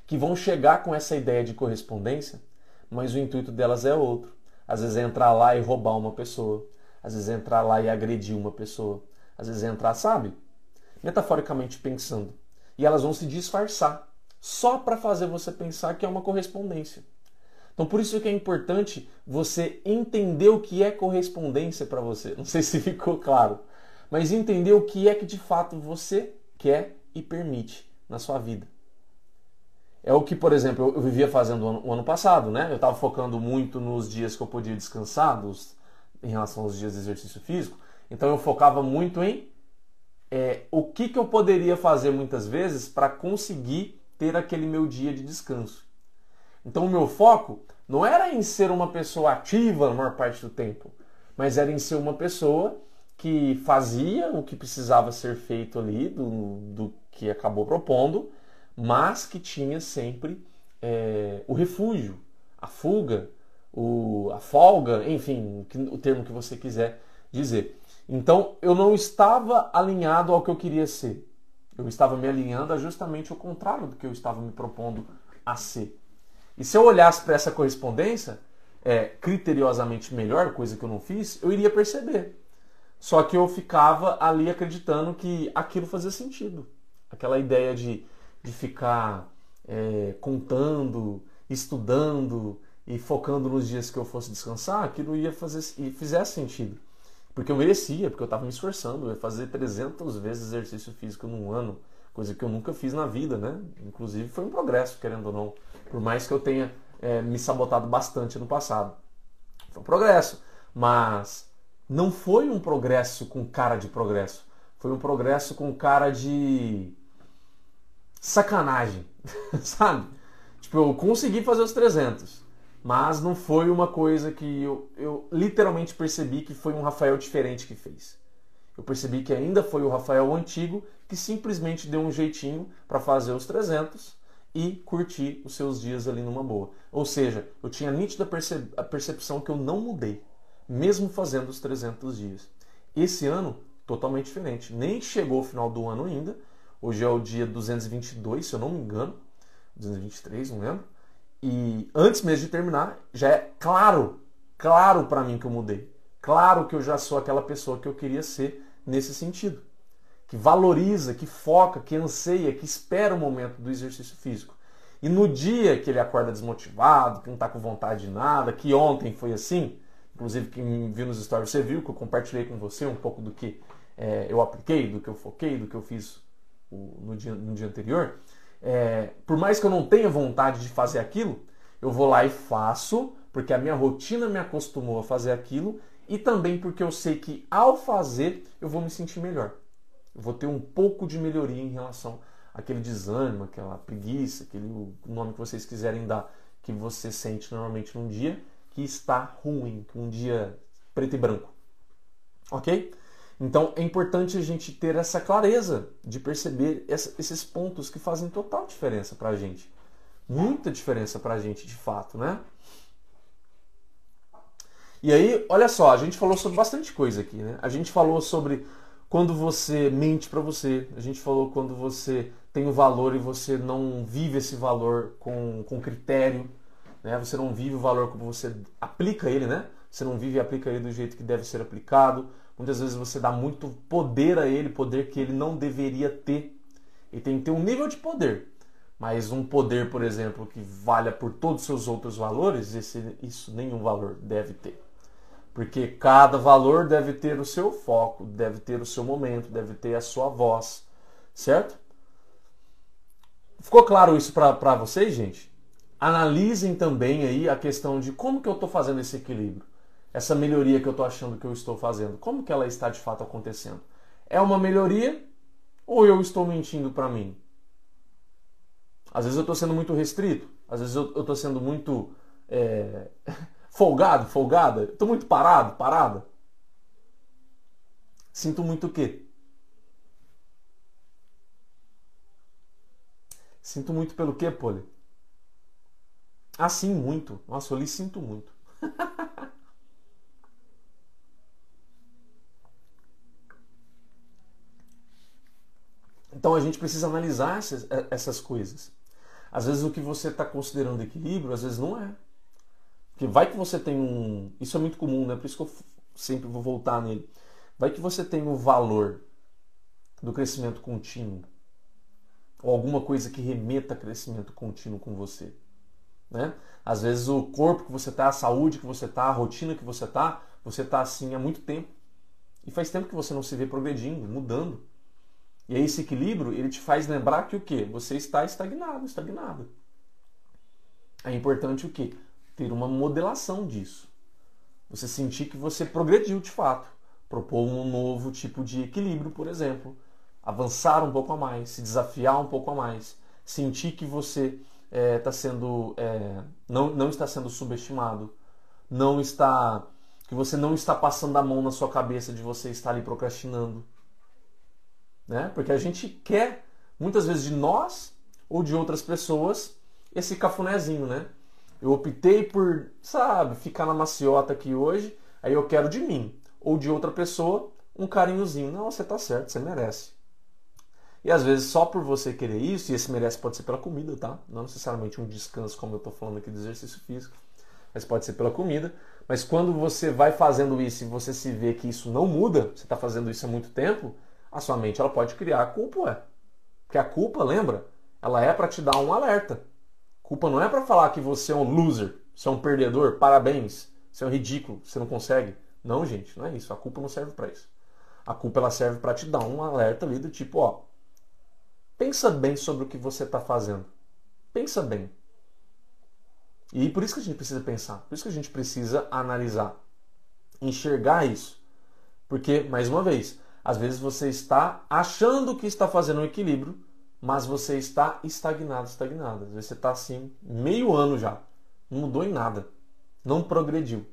[SPEAKER 1] que vão chegar com essa ideia de correspondência, mas o intuito delas é outro. Às vezes é entrar lá e roubar uma pessoa. Às vezes é entrar lá e agredir uma pessoa. Às vezes é entrar, sabe? Metaforicamente pensando. E elas vão se disfarçar só para fazer você pensar que é uma correspondência. Então por isso que é importante você entender o que é correspondência para você. Não sei se ficou claro, mas entender o que é que de fato você quer e permite na sua vida. É o que, por exemplo, eu vivia fazendo o ano, o ano passado, né? Eu estava focando muito nos dias que eu podia descansar, dos, em relação aos dias de exercício físico. Então eu focava muito em é, o que, que eu poderia fazer muitas vezes para conseguir ter aquele meu dia de descanso. Então o meu foco não era em ser uma pessoa ativa na maior parte do tempo, mas era em ser uma pessoa que fazia o que precisava ser feito ali, do, do que acabou propondo, mas que tinha sempre é, o refúgio, a fuga, o, a folga, enfim, o termo que você quiser dizer. Então eu não estava alinhado ao que eu queria ser. Eu estava me alinhando a justamente o contrário do que eu estava me propondo a ser. E se eu olhasse para essa correspondência, é, criteriosamente melhor, coisa que eu não fiz, eu iria perceber. Só que eu ficava ali acreditando que aquilo fazia sentido. Aquela ideia de, de ficar é, contando, estudando e focando nos dias que eu fosse descansar, aquilo ia fazer e fizesse sentido. Porque eu merecia, porque eu estava me esforçando, eu ia fazer 300 vezes exercício físico num ano, coisa que eu nunca fiz na vida, né? Inclusive foi um progresso, querendo ou não. Por mais que eu tenha é, me sabotado bastante no passado. Foi um progresso. Mas não foi um progresso com cara de progresso. Foi um progresso com cara de sacanagem, sabe? Tipo, eu consegui fazer os 300, mas não foi uma coisa que eu, eu literalmente percebi que foi um Rafael diferente que fez. Eu percebi que ainda foi o Rafael antigo que simplesmente deu um jeitinho para fazer os 300 e curtir os seus dias ali numa boa. Ou seja, eu tinha nítida a percepção que eu não mudei, mesmo fazendo os 300 dias. Esse ano, totalmente diferente. Nem chegou o final do ano ainda. Hoje é o dia 222, se eu não me engano. 223, não lembro. E antes mesmo de terminar, já é claro, claro para mim que eu mudei. claro que eu já sou aquela pessoa que eu queria ser nesse sentido. Que valoriza, que foca, que anseia, que espera o momento do exercício físico. E no dia que ele acorda desmotivado, que não está com vontade de nada, que ontem foi assim, inclusive quem viu nos stories você viu que eu compartilhei com você um pouco do que é, eu apliquei, do que eu foquei, do que eu fiz no, dia, no dia anterior. É, por mais que eu não tenha vontade de fazer aquilo, eu vou lá e faço, porque a minha rotina me acostumou a fazer aquilo e também porque eu sei que ao fazer eu vou me sentir melhor. Eu vou ter um pouco de melhoria em relação àquele desânimo, aquela preguiça, aquele nome que vocês quiserem dar, que você sente normalmente num dia que está ruim, um dia preto e branco. Ok? Então é importante a gente ter essa clareza de perceber esses pontos que fazem total diferença para a gente. Muita diferença para a gente de fato, né? E aí, olha só, a gente falou sobre bastante coisa aqui, né? A gente falou sobre quando você mente para você, a gente falou quando você tem o valor e você não vive esse valor com, com critério, né? Você não vive o valor como você aplica ele, né? Você não vive e aplica ele do jeito que deve ser aplicado. Muitas vezes você dá muito poder a ele, poder que ele não deveria ter. Ele tem que ter um nível de poder. Mas um poder, por exemplo, que valha por todos os seus outros valores, esse, isso nenhum valor deve ter. Porque cada valor deve ter o seu foco, deve ter o seu momento, deve ter a sua voz. Certo? Ficou claro isso para vocês, gente? Analisem também aí a questão de como que eu estou fazendo esse equilíbrio essa melhoria que eu estou achando que eu estou fazendo? Como que ela está de fato acontecendo? É uma melhoria ou eu estou mentindo para mim? Às vezes eu estou sendo muito restrito, às vezes eu estou sendo muito é, folgado, folgada, estou muito parado, parada. Sinto muito o quê? Sinto muito pelo quê, Poli? Ah, sim, muito. Nossa, eu lhe sinto muito. Então a gente precisa analisar essas, essas coisas. Às vezes o que você está considerando equilíbrio, às vezes não é. Porque vai que você tem um. Isso é muito comum, né? Por isso que eu sempre vou voltar nele. Vai que você tem o valor do crescimento contínuo. Ou alguma coisa que remeta a crescimento contínuo com você. Né? Às vezes o corpo que você está, a saúde que você está, a rotina que você está, você está assim há muito tempo. E faz tempo que você não se vê progredindo, mudando. E aí esse equilíbrio, ele te faz lembrar que o quê? Você está estagnado, estagnado. É importante o quê? Ter uma modelação disso. Você sentir que você progrediu de fato. Propor um novo tipo de equilíbrio, por exemplo. Avançar um pouco a mais, se desafiar um pouco a mais. Sentir que você é, sendo, é, não, não está sendo subestimado. Não está. Que você não está passando a mão na sua cabeça de você estar ali procrastinando né? Porque a gente quer, muitas vezes de nós ou de outras pessoas, esse cafunézinho, né? Eu optei por, sabe, ficar na maciota aqui hoje, aí eu quero de mim ou de outra pessoa um carinhozinho. Não, você tá certo, você merece. E às vezes só por você querer isso, e esse merece pode ser pela comida, tá? Não necessariamente um descanso, como eu tô falando aqui do exercício físico, mas pode ser pela comida. Mas quando você vai fazendo isso e você se vê que isso não muda, você está fazendo isso há muito tempo, a sua mente ela pode criar a culpa, ué. Porque a culpa, lembra? Ela é para te dar um alerta. Culpa não é para falar que você é um loser, você é um perdedor, parabéns, você é um ridículo, você não consegue. Não, gente, não é isso. A culpa não serve para isso. A culpa ela serve para te dar um alerta ali do tipo, ó, pensa bem sobre o que você está fazendo. Pensa bem. E por isso que a gente precisa pensar, por isso que a gente precisa analisar, enxergar isso. Porque, mais uma vez, às vezes você está achando que está fazendo um equilíbrio, mas você está estagnado, estagnado. Às vezes você está assim, meio ano já, não mudou em nada, não progrediu.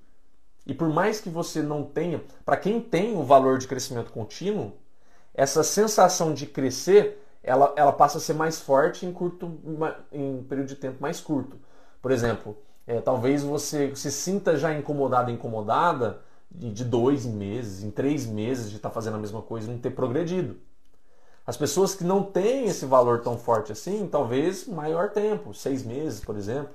[SPEAKER 1] E por mais que você não tenha, para quem tem o valor de crescimento contínuo, essa sensação de crescer, ela, ela passa a ser mais forte em curto, em período de tempo mais curto. Por exemplo, é, talvez você se sinta já incomodado, incomodada de dois meses, em três meses de estar tá fazendo a mesma coisa e não ter progredido. As pessoas que não têm esse valor tão forte assim, talvez maior tempo, seis meses, por exemplo.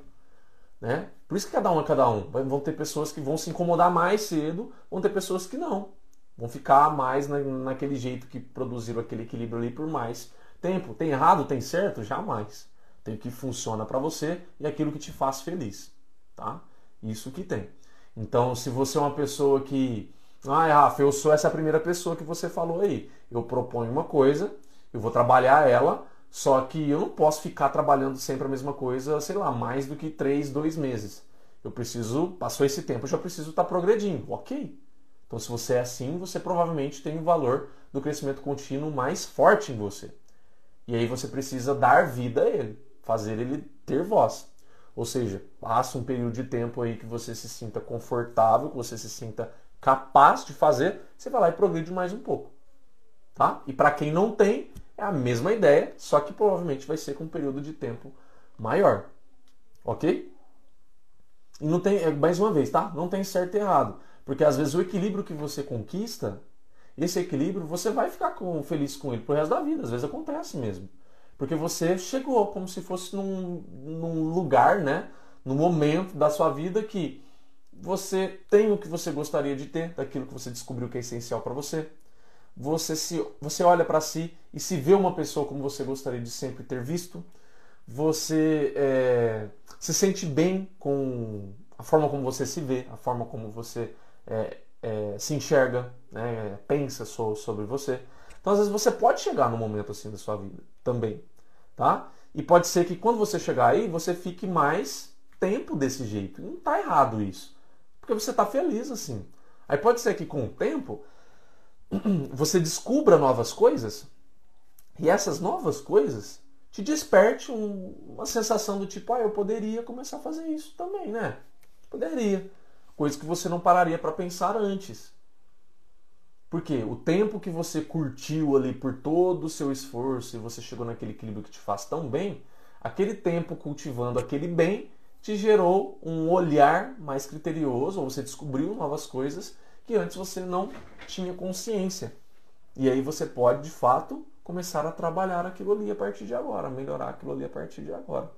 [SPEAKER 1] Né? Por isso que cada um é cada um. Vão ter pessoas que vão se incomodar mais cedo, vão ter pessoas que não. Vão ficar mais na, naquele jeito que produziram aquele equilíbrio ali por mais tempo. Tem errado, tem certo? Jamais. Tem o que funciona para você e aquilo que te faz feliz. Tá? Isso que tem. Então, se você é uma pessoa que. Ah, Rafa, eu sou essa primeira pessoa que você falou aí. Eu proponho uma coisa, eu vou trabalhar ela, só que eu não posso ficar trabalhando sempre a mesma coisa, sei lá, mais do que três, dois meses. Eu preciso, passou esse tempo, eu já preciso estar tá progredindo. Ok. Então, se você é assim, você provavelmente tem o valor do crescimento contínuo mais forte em você. E aí você precisa dar vida a ele, fazer ele ter voz. Ou seja, passa um período de tempo aí que você se sinta confortável, que você se sinta capaz de fazer, você vai lá e progride mais um pouco. Tá? E para quem não tem, é a mesma ideia, só que provavelmente vai ser com um período de tempo maior. Ok? E não tem, é, mais uma vez, tá? Não tem certo e errado. Porque às vezes o equilíbrio que você conquista, esse equilíbrio, você vai ficar com, feliz com ele pro resto da vida. Às vezes acontece mesmo. Porque você chegou como se fosse num, num lugar, né? No momento da sua vida que você tem o que você gostaria de ter, daquilo que você descobriu que é essencial para você. Você, se, você olha para si e se vê uma pessoa como você gostaria de sempre ter visto. Você é, se sente bem com a forma como você se vê, a forma como você é, é, se enxerga, né, pensa so, sobre você. Então, às vezes, você pode chegar num momento assim da sua vida também, tá? E pode ser que quando você chegar aí, você fique mais tempo desse jeito. Não está errado isso, porque você está feliz assim. Aí pode ser que com o tempo você descubra novas coisas e essas novas coisas te desperte um, uma sensação do tipo, ah, eu poderia começar a fazer isso também, né? Poderia. Coisa que você não pararia para pensar antes. Porque o tempo que você curtiu ali por todo o seu esforço e você chegou naquele equilíbrio que te faz tão bem, aquele tempo cultivando aquele bem te gerou um olhar mais criterioso, ou você descobriu novas coisas que antes você não tinha consciência. E aí você pode, de fato, começar a trabalhar aquilo ali a partir de agora, melhorar aquilo ali a partir de agora.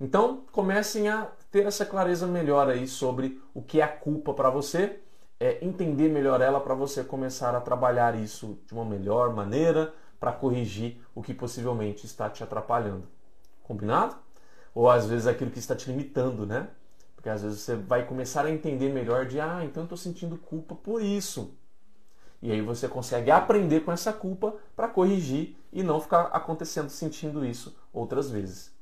[SPEAKER 1] Então, comecem a ter essa clareza melhor aí sobre o que é a culpa para você é, entender melhor ela para você começar a trabalhar isso de uma melhor maneira para corrigir o que possivelmente está te atrapalhando. Combinado? Ou às vezes aquilo que está te limitando, né? Porque às vezes você vai começar a entender melhor de, ah, então eu estou sentindo culpa por isso. E aí você consegue aprender com essa culpa para corrigir e não ficar acontecendo, sentindo isso outras vezes.